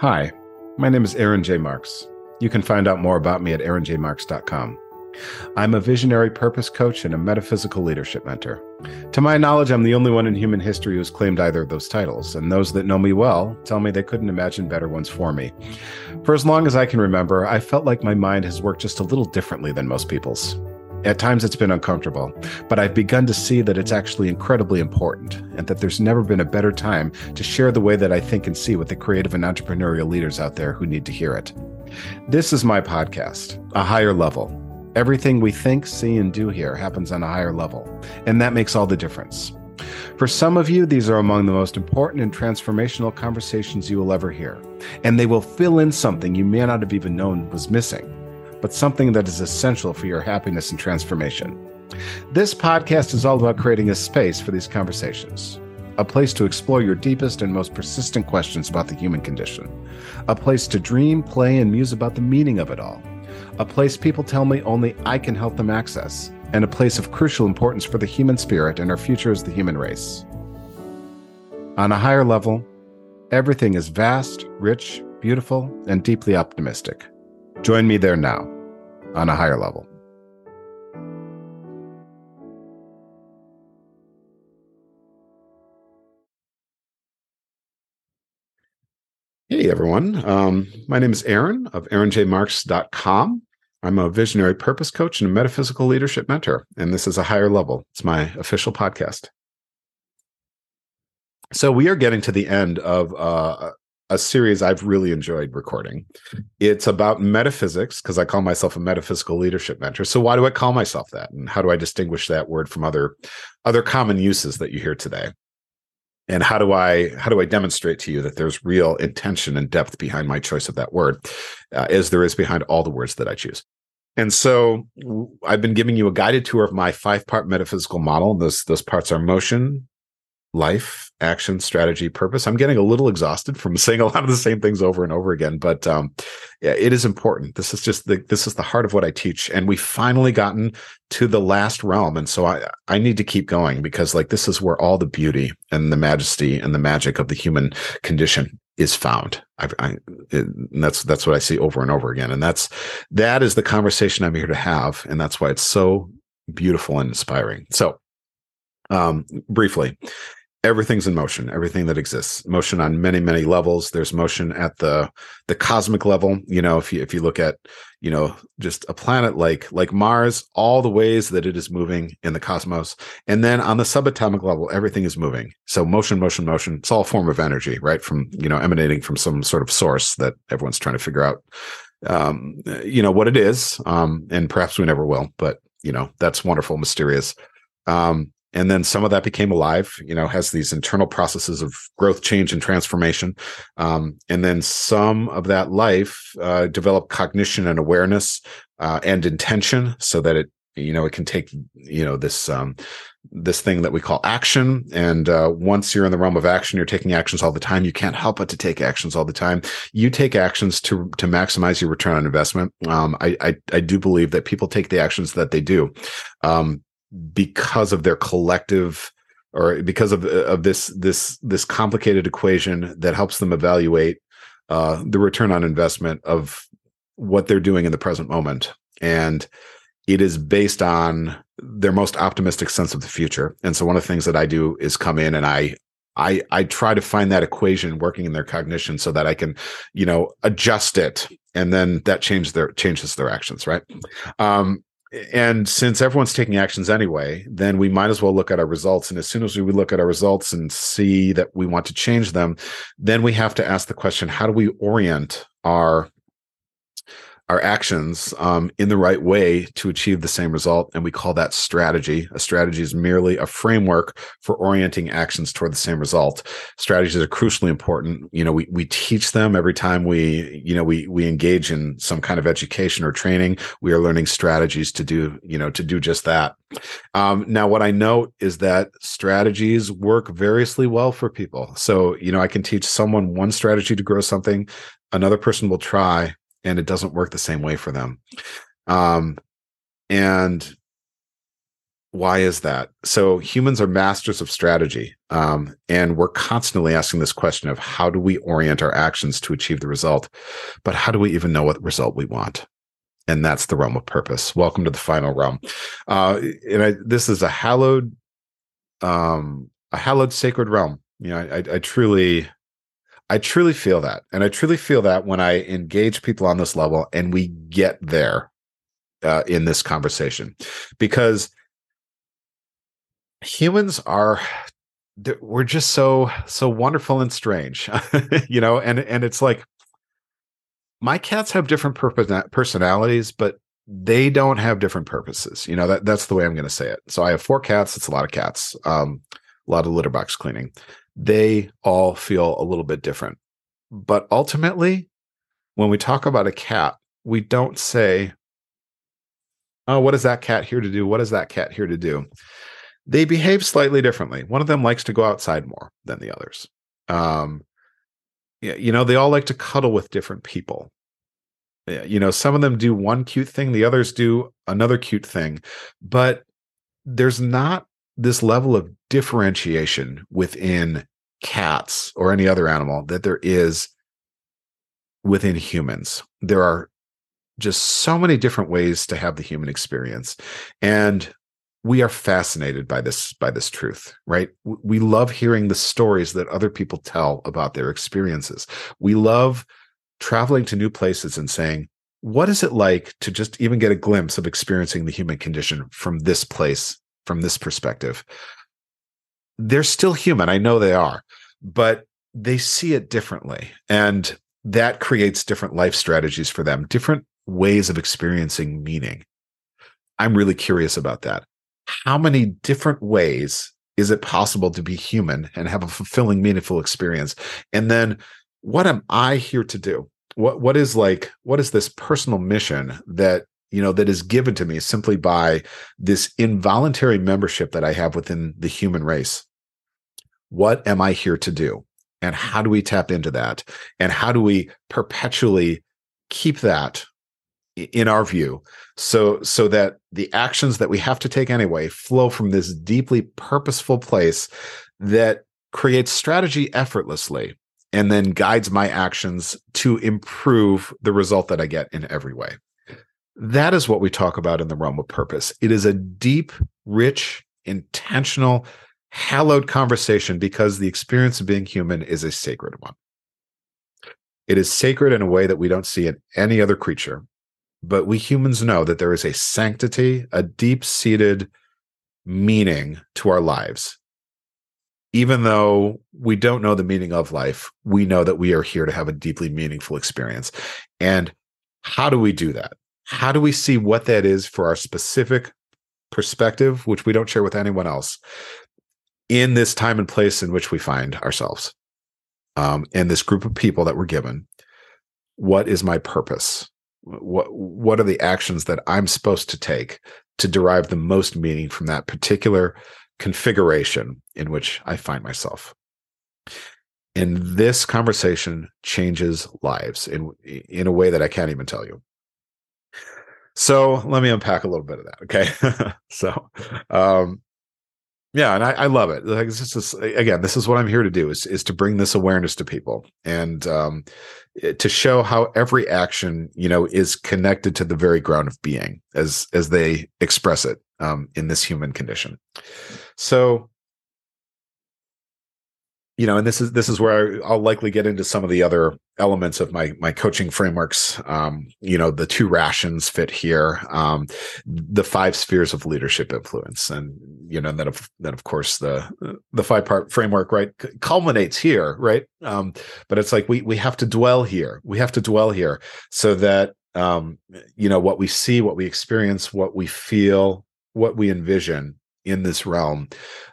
Hi, my name is Aaron J. Marx. You can find out more about me at aaronjmarx.com. I'm a visionary purpose coach and a metaphysical leadership mentor. To my knowledge, I'm the only one in human history who's claimed either of those titles, and those that know me well tell me they couldn't imagine better ones for me. For as long as I can remember, I felt like my mind has worked just a little differently than most people's. At times it's been uncomfortable, but I've begun to see that it's actually incredibly important and that there's never been a better time to share the way that I think and see with the creative and entrepreneurial leaders out there who need to hear it. This is my podcast, A Higher Level Everything we think, see, and do here happens on a higher level, and that makes all the difference. For some of you, these are among the most important and transformational conversations you will ever hear, and they will fill in something you may not have even known was missing, but something that is essential for your happiness and transformation. This podcast is all about creating a space for these conversations, a place to explore your deepest and most persistent questions about the human condition, a place to dream, play, and muse about the meaning of it all a place people tell me only I can help them access, and a place of crucial importance for the human spirit and our future as the human race. On a higher level, everything is vast, rich, beautiful, and deeply optimistic. Join me there now, on a higher level. Hey everyone, um, my name is Aaron of aaronjmarx.com. I'm a visionary purpose coach and a metaphysical leadership mentor, and this is a higher level. It's my official podcast. So we are getting to the end of uh, a series I've really enjoyed recording. It's about metaphysics because I call myself a metaphysical leadership mentor. So why do I call myself that, and how do I distinguish that word from other other common uses that you hear today? And how do I how do I demonstrate to you that there's real intention and depth behind my choice of that word, uh, as there is behind all the words that I choose? And so I've been giving you a guided tour of my five part metaphysical model. Those, those parts are motion, life, action, strategy, purpose. I'm getting a little exhausted from saying a lot of the same things over and over again, but um, yeah, it is important. This is just the this is the heart of what I teach, and we've finally gotten to the last realm, and so I I need to keep going because like this is where all the beauty and the majesty and the magic of the human condition is found. I, I that's that's what I see over and over again, and that's that is the conversation I'm here to have, and that's why it's so beautiful and inspiring. So, um, briefly, everything's in motion everything that exists. Motion on many many levels. There's motion at the the cosmic level. You know if you if you look at you know just a planet like like mars all the ways that it is moving in the cosmos. And then on the subatomic level everything is moving. So motion motion motion it's all form of energy right? From you know emanating from some sort of source that everyone's trying to figure out um you know what it is um and perhaps we never will but you know that's wonderful mysterious. Um and then some of that became alive you know has these internal processes of growth change and transformation. Um, and then some of that life uh, developed cognition and awareness uh, and intention so that it you know it can take you know this um, this thing that we call action. And uh, once you're in the realm of action you're taking actions all the time. You can't help but to take actions all the time. You take actions to to maximize your return on investment. Um, I, I, I do believe that people take the actions that they do. Um, because of their collective or because of of this this this complicated equation that helps them evaluate uh, the return on investment of what they're doing in the present moment. And it is based on their most optimistic sense of the future. And so one of the things that i do is come in and i i i try to find that equation working in their cognition so that i can you know adjust it. And then that changes their changes their actions right? Um and since everyone's taking actions anyway, then we might as well look at our results. And as soon as we look at our results and see that we want to change them, then we have to ask the question how do we orient our our actions um, in the right way to achieve the same result. And we call that strategy. A strategy is merely a framework for orienting actions toward the same result. Strategies are crucially important. You know, we, we teach them every time we, you know, we, we engage in some kind of education or training. We are learning strategies to do, you know, to do just that. Um, now, what I note is that strategies work variously well for people. So, you know, I can teach someone one strategy to grow something, another person will try and it doesn't work the same way for them. Um, and why is that? So humans are masters of strategy, um, and we're constantly asking this question of how do we orient our actions to achieve the result, but how do we even know what result we want? And that's the realm of purpose. Welcome to the final realm. Uh, and I, this is a hallowed, um, a hallowed sacred realm. You know, I, I truly, I truly feel that, and I truly feel that when I engage people on this level, and we get there uh, in this conversation, because humans are we're just so so wonderful and strange you know and and it's like my cats have different purpose personalities but they don't have different purposes you know that that's the way i'm going to say it. So i have four cats it's a lot of cats um a lot of litter box cleaning they all feel a little bit different but ultimately when we talk about a cat we don't say oh what is that cat here to do what is that cat here to do they behave slightly differently. One of them likes to go outside more than the others. Um, you know, they all like to cuddle with different people. You know, some of them do one cute thing, the others do another cute thing, but there's not this level of differentiation within cats or any other animal that there is within humans. There are just so many different ways to have the human experience. And we are fascinated by this by this truth right we love hearing the stories that other people tell about their experiences we love traveling to new places and saying what is it like to just even get a glimpse of experiencing the human condition from this place from this perspective they're still human i know they are but they see it differently and that creates different life strategies for them different ways of experiencing meaning i'm really curious about that how many different ways is it possible to be human and have a fulfilling, meaningful experience? And then what am I here to do? What what is like what is this personal mission that you know that is given to me simply by this involuntary membership that I have within the human race? What am I here to do? And how do we tap into that? And how do we perpetually keep that in our view so so that the actions that we have to take anyway flow from this deeply purposeful place that creates strategy effortlessly and then guides my actions to improve the result that I get in every way. That is what we talk about in the realm of purpose. It is a deep, rich, intentional, hallowed conversation because the experience of being human is a sacred one. It is sacred in a way that we don't see in any other creature but we humans know that there is a sanctity, a deep seated meaning to our lives. Even though we don't know the meaning of life, we know that we are here to have a deeply meaningful experience. And how do we do that? How do we see what that is for our specific perspective, which we don't share with anyone else, in this time and place in which we find ourselves? Um, and this group of people that we're given, what is my purpose? what what are the actions that i'm supposed to take to derive the most meaning from that particular configuration in which i find myself and this conversation changes lives in in a way that i can't even tell you so let me unpack a little bit of that okay? So um yeah and I, I, love it. Like this is again this is what i'm here to do is is to bring this awareness to people and um eh, to show how every action you know is connected to the very ground of being as as they express it um in this human condition. So you know and this is this is where i'll likely get into some of the other elements of my my coaching frameworks. Um you know the two rations fit here um the five spheres of leadership influence. And you know then of then of course the the five part framework right culminates here right? Um but it's like we we have to dwell here. We have to dwell here so that um you know what we see what we experience what we feel what we envision in this realm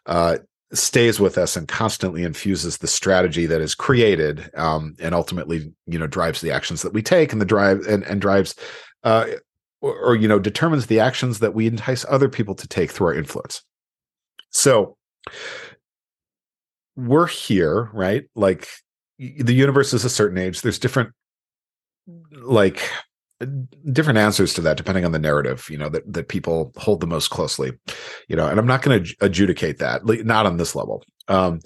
uh stays with us and constantly infuses the strategy that is created um, and ultimately you know drives the actions that we take and the drive and, and drives uh, or, or, you know determines the actions that we entice other people to take through our influence. So we're here right? Like the universe is a certain age. There's different like different answers to that depending on the narrative you know that that people hold the most closely you know and i'm not going to adjudicate that not on this level. Um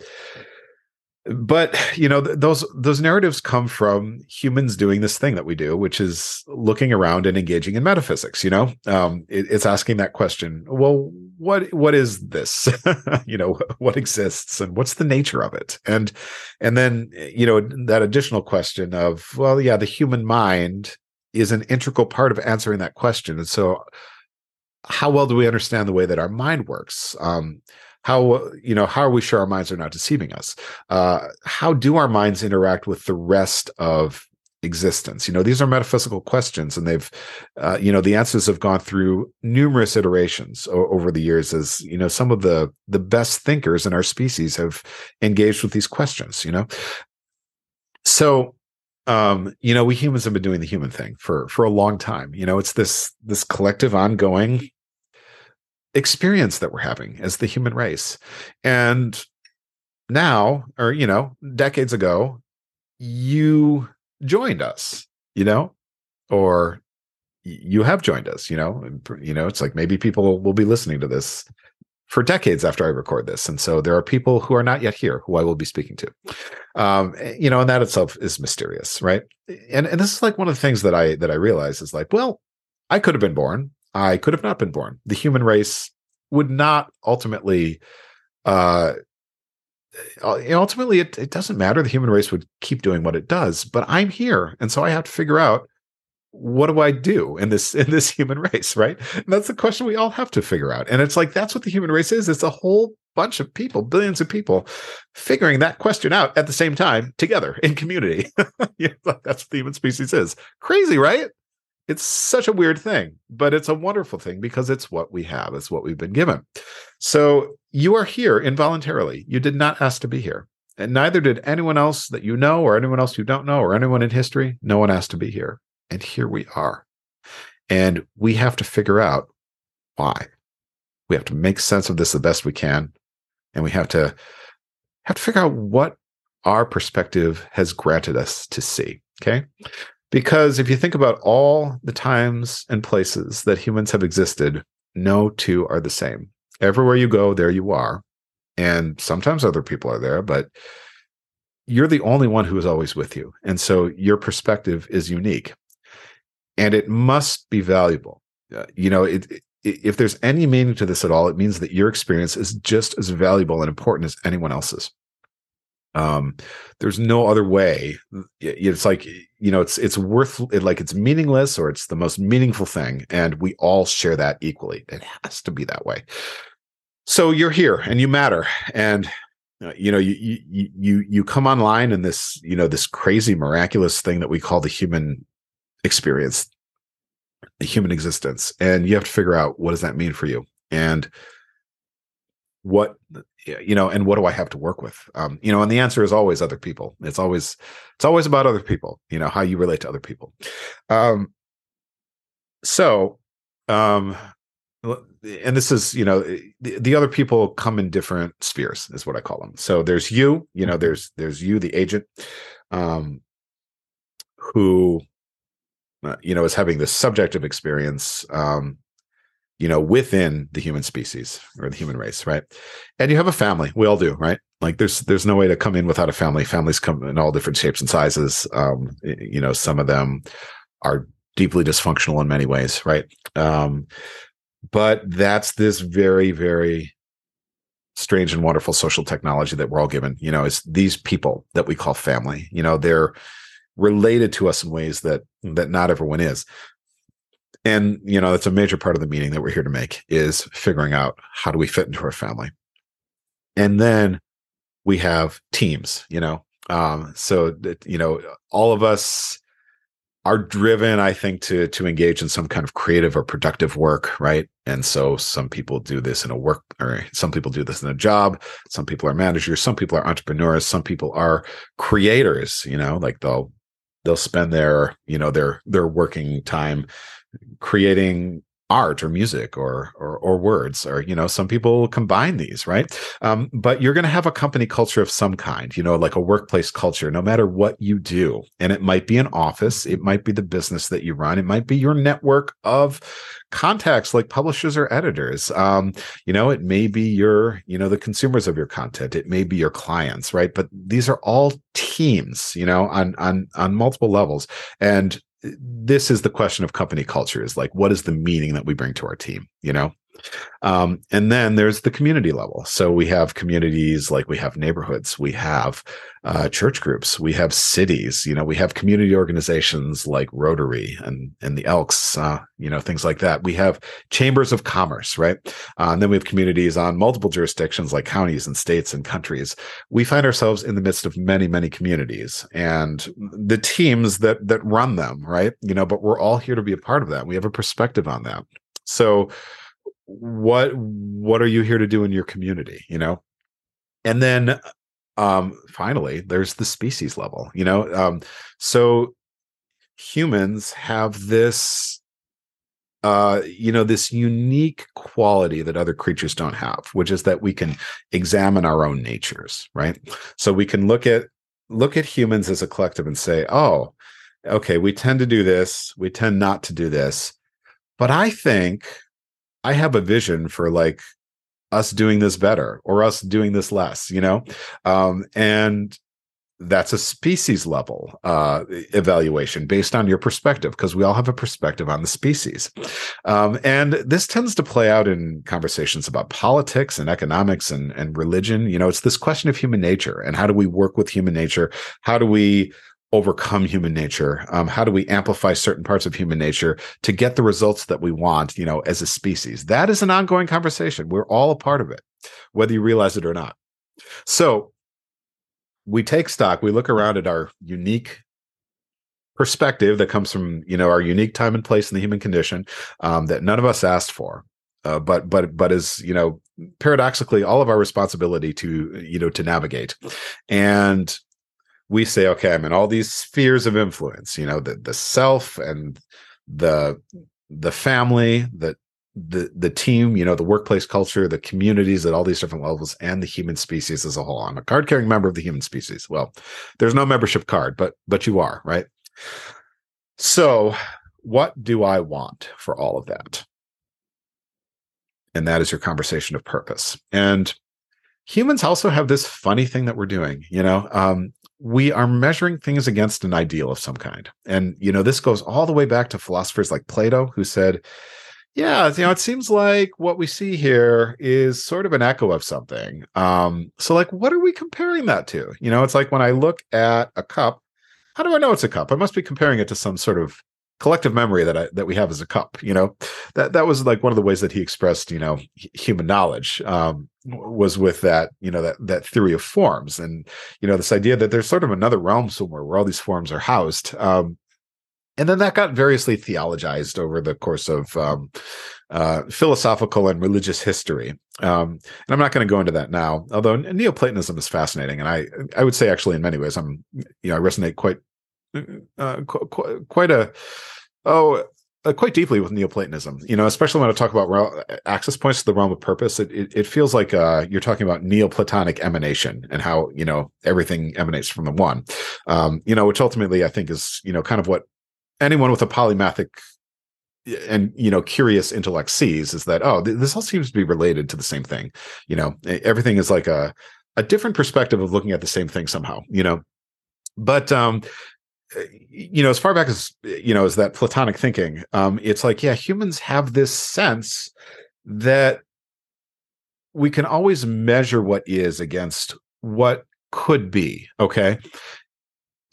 but you know th- those those narratives come from humans doing this thing that we do which is looking around and engaging in metaphysics you know? Um it, it's asking that question well what what is this? You know what exists and what's the nature of it? And and then you know that additional question of well yeah the human mind is an integral part of answering that question and so how well do we understand the way that our mind works? Um how you know how are we sure our minds are not deceiving us? Uh, how do our minds interact with the rest of existence? You know these are metaphysical questions and they've uh, you know the answers have gone through numerous iterations o- over the years as you know some of the the best thinkers in our species have engaged with these questions you know? So um you know we humans have been doing the human thing for for a long time you know it's this this collective ongoing experience that we're having as the human race. And now, or, you know, decades ago, you joined us, you know, or you have joined us, you know, you know, it's like maybe people will be listening to this for decades after I record this. And so there are people who are not yet here who I will be speaking to. Um, you know, and that itself is mysterious, right? And and this is like one of the things that I that I realize is like, well, I could have been born. I could have not been born. The human race would not ultimately uh, uh ultimately it, it doesn't matter the human race would keep doing what it does but i'm here and so i have to figure out what do i do in this in this human race right and that's the question we all have to figure out and it's like that's what the human race is it's a whole bunch of people billions of people figuring that question out at the same time together in community that's what the human species is crazy right it's such a weird thing, but it's a wonderful thing because it's what we have, it's what we've been given. So you are here involuntarily. You did not ask to be here. And neither did anyone else that you know, or anyone else you don't know, or anyone in history. No one asked to be here. And here we are. And we have to figure out why. We have to make sense of this the best we can. And we have to have to figure out what our perspective has granted us to see. Okay. Because if you think about all the times and places that humans have existed, no two are the same. Everywhere you go, there you are. And sometimes other people are there, but you're the only one who is always with you. And so your perspective is unique and it must be valuable. Uh, you know, it, it, if there's any meaning to this at all, it means that your experience is just as valuable and important as anyone else's. Um there's no other way. It's like you know it's it's worth like it's meaningless or it's the most meaningful thing and we all share that equally. It has to be that way. So you're here and you matter and uh, you know you you you you come online in this you know this crazy miraculous thing that we call the human experience the human existence and you have to figure out what does that mean for you and what you know and what do i have to work with? Um you know and the answer is always other people. It's always it's always about other people you know how you relate to other people. Um so um and this is you know the, the other people come in different spheres is what i call them. So there's you you know mm-hmm. there's there's you the agent um who you know is having this subjective experience um you know, within the human species or the human race, right? And you have a family. We all do, right? Like there's there's no way to come in without a family. Families come in all different shapes and sizes. Um, you know, some of them are deeply dysfunctional in many ways, right? Um, but that's this very, very strange and wonderful social technology that we're all given. You know, is these people that we call family. You know, they're related to us in ways that that not everyone is. And you know that's a major part of the meeting that we're here to make is figuring out how do we fit into our family. And then we have teams you know um so that you know all of us are driven i think to to engage in some kind of creative or productive work right? And so some people do this in a work or some people do this in a job. Some people are managers. Some people are entrepreneurs. Some people are creators you know like they'll they'll spend their you know their their working time creating art or music or, or or words or you know some people combine these right? Um, but you're going to have a company culture of some kind you know like a workplace culture no matter what you do. And it might be an office it might be the business that you run it might be your network of contacts like publishers or editors. Um, you know it may be your you know the consumers of your content it may be your clients right? But these are all teams you know on on on multiple levels. And this is the question of company culture is like what is the meaning that we bring to our team you know um, and then there's the community level. So we have communities like we have neighborhoods we have uh, church groups we have cities you know we have community organizations like rotary and and the elks uh, you know things like that. We have chambers of commerce right? Uh, and then we have communities on multiple jurisdictions like counties and states and countries. We find ourselves in the midst of many many communities and the teams that that run them right? You know but we're all here to be a part of that. We have a perspective on that. So what what are you here to do in your community you know? And then um finally there's the species level you know um so humans have this uh you know this unique quality that other creatures don't have which is that we can examine our own natures right? So we can look at look at humans as a collective and say oh okay we tend to do this we tend not to do this but i think I have a vision for like us doing this better or us doing this less, you know? Um, and that's a species level uh, evaluation based on your perspective because we all have a perspective on the species. Um, and this tends to play out in conversations about politics and economics and, and religion. You know it's this question of human nature and how do we work with human nature? How do we overcome human nature? Um, how do we amplify certain parts of human nature to get the results that we want you know as a species? That is an ongoing conversation. We're all a part of it whether you realize it or not. So we take stock we look around at our unique perspective that comes from you know our unique time and place in the human condition um, that none of us asked for. Uh, but but but is you know paradoxically all of our responsibility to you know to navigate. And we say, okay, I'm in all these spheres of influence, you know, the the self and the the family, the the the team, you know, the workplace culture, the communities at all these different levels, and the human species as a whole. I'm a card carrying member of the human species. Well, there's no membership card, but but you are, right? So, what do I want for all of that? And that is your conversation of purpose. And humans also have this funny thing that we're doing you know um, we are measuring things against an ideal of some kind. And, you know, this goes all the way back to philosophers like Plato, who said, yeah, you know, it seems like what we see here is sort of an echo of something. Um, so, like, what are we comparing that to? You know, it's like when I look at a cup, how do I know it's a cup? I must be comparing it to some sort of collective memory that I, that we have as a cup. You know, that that was like one of the ways that he expressed, you know, human knowledge um, was with that, you know, that that theory of forms, and you know, this idea that there's sort of another realm somewhere where all these forms are housed. Um, and then that got variously theologized over the course of um, uh, philosophical and religious history. Um, and I'm not going to go into that now, although Neoplatonism is fascinating, and I I would say actually in many ways I'm you know I resonate quite uh, qu- quite a oh uh, quite deeply with Neoplatonism. You know, especially when I talk about access points to the realm of purpose, it it, it feels like uh, you're talking about Neoplatonic emanation and how you know everything emanates from the one. Um, you know, which ultimately I think is you know kind of what anyone with a polymathic and you know curious intellect sees is that oh th- this all seems to be related to the same thing you know everything is like a a different perspective of looking at the same thing somehow you know but um uh, you know as far back as you know as that platonic thinking um it's like yeah humans have this sense that we can always measure what is against what could be okay?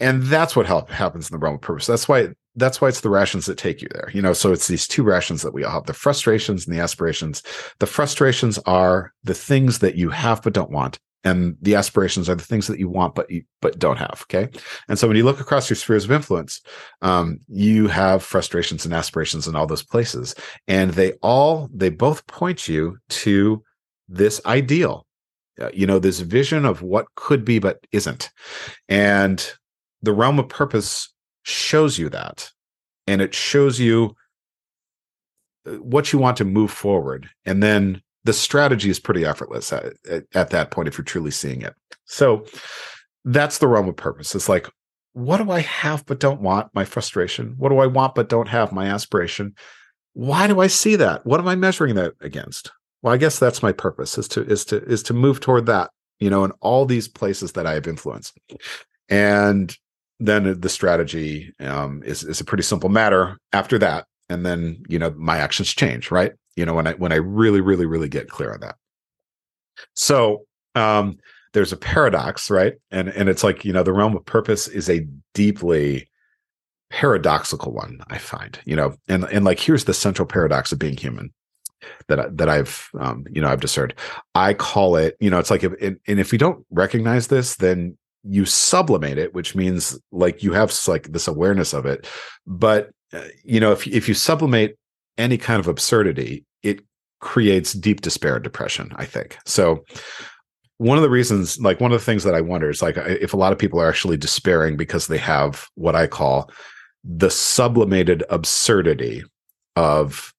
And that's what help happens in the realm of purpose. That's why that's why it's the rations that take you there you know? So it's these two rations that we all have the frustrations and the aspirations. The frustrations are the things that you have but don't want and the aspirations are the things that you want but you but don't have okay? And so when you look across your spheres of influence um, you have frustrations and aspirations in all those places and they all they both point you to this ideal uh, you know this vision of what could be but isn't. And the realm of purpose shows you that and it shows you what you want to move forward and then the strategy is pretty effortless at, at, at, that point if you're truly seeing it. So that's the realm of purpose. It's like what do i have but don't want? My frustration. What do i want but don't have? My aspiration. Why do i see that? What am i measuring that against? Well i guess that's my purpose is to is to is to move toward that you know in all these places that i have influence. And then the strategy um, is is a pretty simple matter after that. And then you know my actions change right you know when i when i really really really get clear on that so um there's a paradox right and and it's like you know the realm of purpose is a deeply paradoxical one i find you know and and like here's the central paradox of being human that that I've um, you know I've discerned. I call it you know it's like if and, and if we don't recognize this, then you sublimate it, which means like you have like this awareness of it. But uh, you know, if if you sublimate any kind of absurdity, it creates deep despair and depression. I think so. One of the reasons, like one of the things that I wonder is like if a lot of people are actually despairing because they have what I call the sublimated absurdity of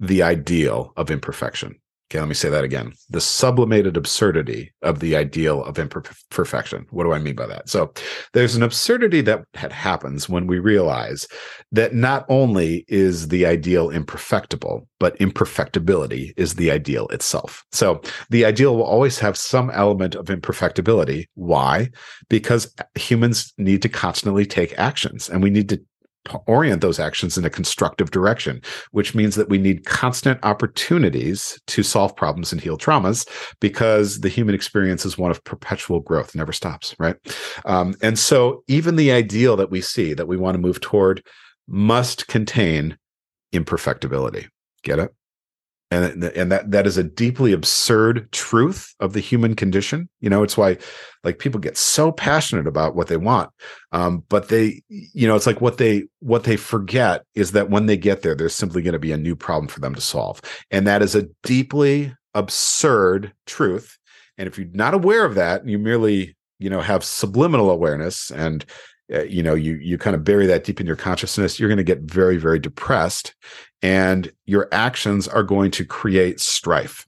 the ideal of imperfection. Okay, let me say that again. The sublimated absurdity of the ideal of imperfection. What do I mean by that? So there's an absurdity that, happens when we realize that not only is the ideal imperfectible, but imperfectibility is the ideal itself. So the ideal will always have some element of imperfectibility. Why? Because humans need to constantly take actions and we need to orient those actions in a constructive direction, which means that we need constant opportunities to solve problems and heal traumas because the human experience is one of perpetual growth, never stops, right? Um, and so even the ideal that we see that we want to move toward must contain imperfectibility. Get it? And and that that is a deeply absurd truth of the human condition. You know it's why like people get so passionate about what they want um, but they you know it's like what they what they forget is that when they get there there's simply going to be a new problem for them to solve. And that is a deeply absurd truth. And if you're not aware of that you merely you know have subliminal awareness and uh, you know you you kind of bury that deep in your consciousness you're going to get very very depressed and your actions are going to create strife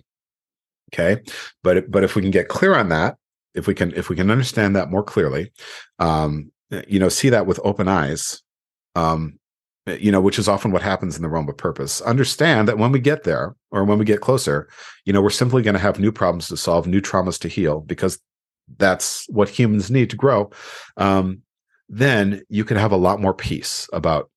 okay? But but if we can get clear on that if we can if we can understand that more clearly um you know see that with open eyes um you know which is often what happens in the realm of purpose understand that when we get there or when we get closer you know we're simply going to have new problems to solve new traumas to heal because that's what humans need to grow um then you can have a lot more peace about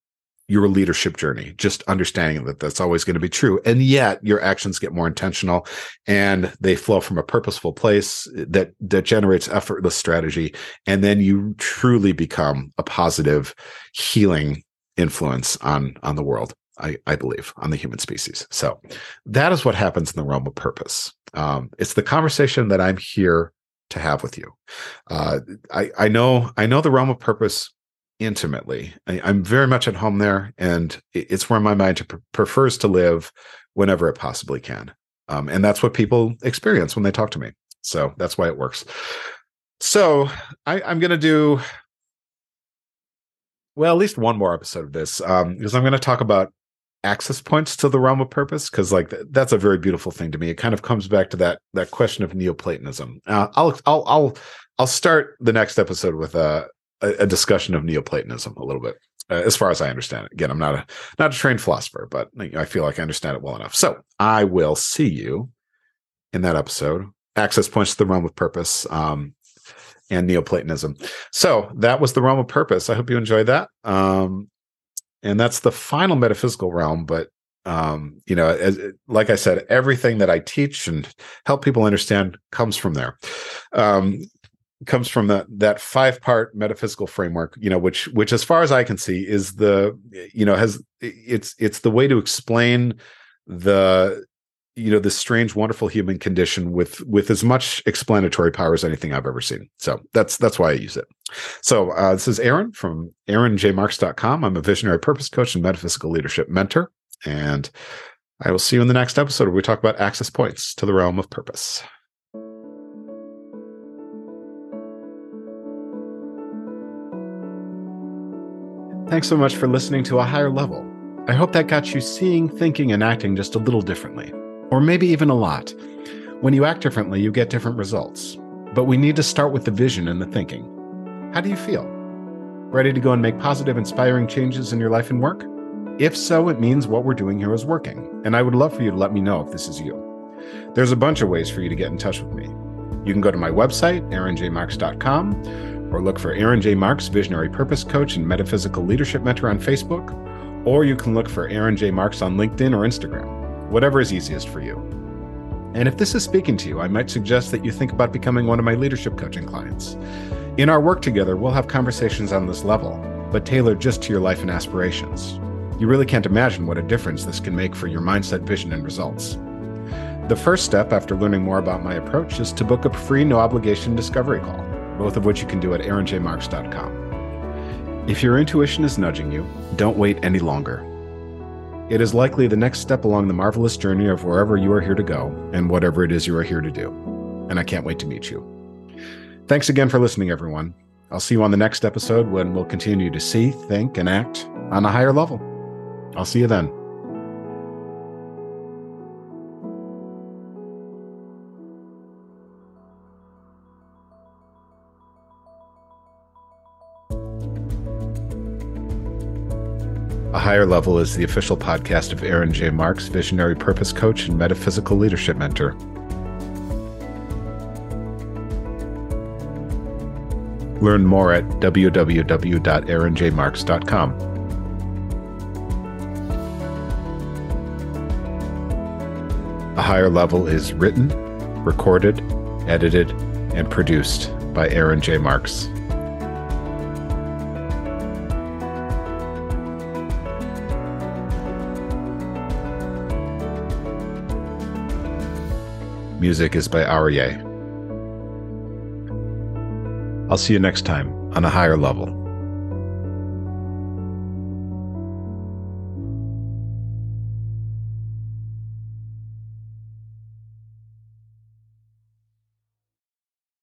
your leadership journey, just understanding that that's always going to be true. And yet your actions get more intentional and they flow from a purposeful place that, that generates effortless strategy. And then you truly become a positive healing influence on, on the world. I, I believe on the human species. So that is what happens in the realm of purpose. Um, it's the conversation that I'm here to have with you. Uh, I, I know I know the realm of purpose intimately. I, am very much at home there, and it's where my mind pr- prefers to live whenever it possibly can. Um, and that's what people experience when they talk to me. So that's why it works. So I, I'm going to do well at least one more episode of this um, because I'm going to talk about access points to the realm of purpose because like that's a very beautiful thing to me it kind of comes back to that that question of neoplatonism uh, i'll i'll i'll i'll start the next episode with a a, discussion of neoplatonism a little bit uh, as far as i understand it again i'm not a not a trained philosopher but i feel like i understand it well enough so i will see you in that episode access points to the realm of purpose um and Neoplatonism. So that was the realm of purpose. I hope you enjoyed that. Um, and that's the final metaphysical realm but um, you know as, like i said everything that i teach and help people understand comes from there. Um, comes from that that five part metaphysical framework you know which which as far as i can see is the you know has it's it's the way to explain the you know this strange wonderful human condition with with as much explanatory power as anything i've ever seen. So that's that's why i use it. So uh, this is aaron from aaronjmarx.com i'm a visionary purpose coach and metaphysical leadership mentor and i will see you in the next episode where we talk about access points to the realm of purpose. Thanks so much for listening to a higher level. I hope that got you seeing, thinking, and acting just a little differently, or maybe even a lot. When you act differently, you get different results. But we need to start with the vision and the thinking. How do you feel? Ready to go and make positive, inspiring changes in your life and work? If so, it means what we're doing here is working, and I would love for you to let me know if this is you. There's a bunch of ways for you to get in touch with me. You can go to my website, aaronjmarx.com, or look for Aaron J. Marx, Visionary Purpose Coach and Metaphysical Leadership Mentor on Facebook, or you can look for Aaron J. Marx on LinkedIn or Instagram, whatever is easiest for you. And if this is speaking to you, I might suggest that you think about becoming one of my leadership coaching clients. In our work together, we'll have conversations on this level, but tailored just to your life and aspirations. You really can't imagine what a difference this can make for your mindset, vision, and results. The first step after learning more about my approach is to book a free no obligation discovery call, both of which you can do at aaronjmarx.com. If your intuition is nudging you, don't wait any longer. It is likely the next step along the marvelous journey of wherever you are here to go and whatever it is you are here to do. And I can't wait to meet you. Thanks again for listening, everyone. I'll see you on the next episode when we'll continue to see, think, and act on a higher level. I'll see you then. Higher Level is the official podcast of Aaron J. Marx, visionary purpose coach and metaphysical leadership mentor. Learn more at www.aaronjmarx.com. A Higher Level is written, recorded, edited, and produced by Aaron J. Marx. Music is by Airae. I'll see you next time on a higher level.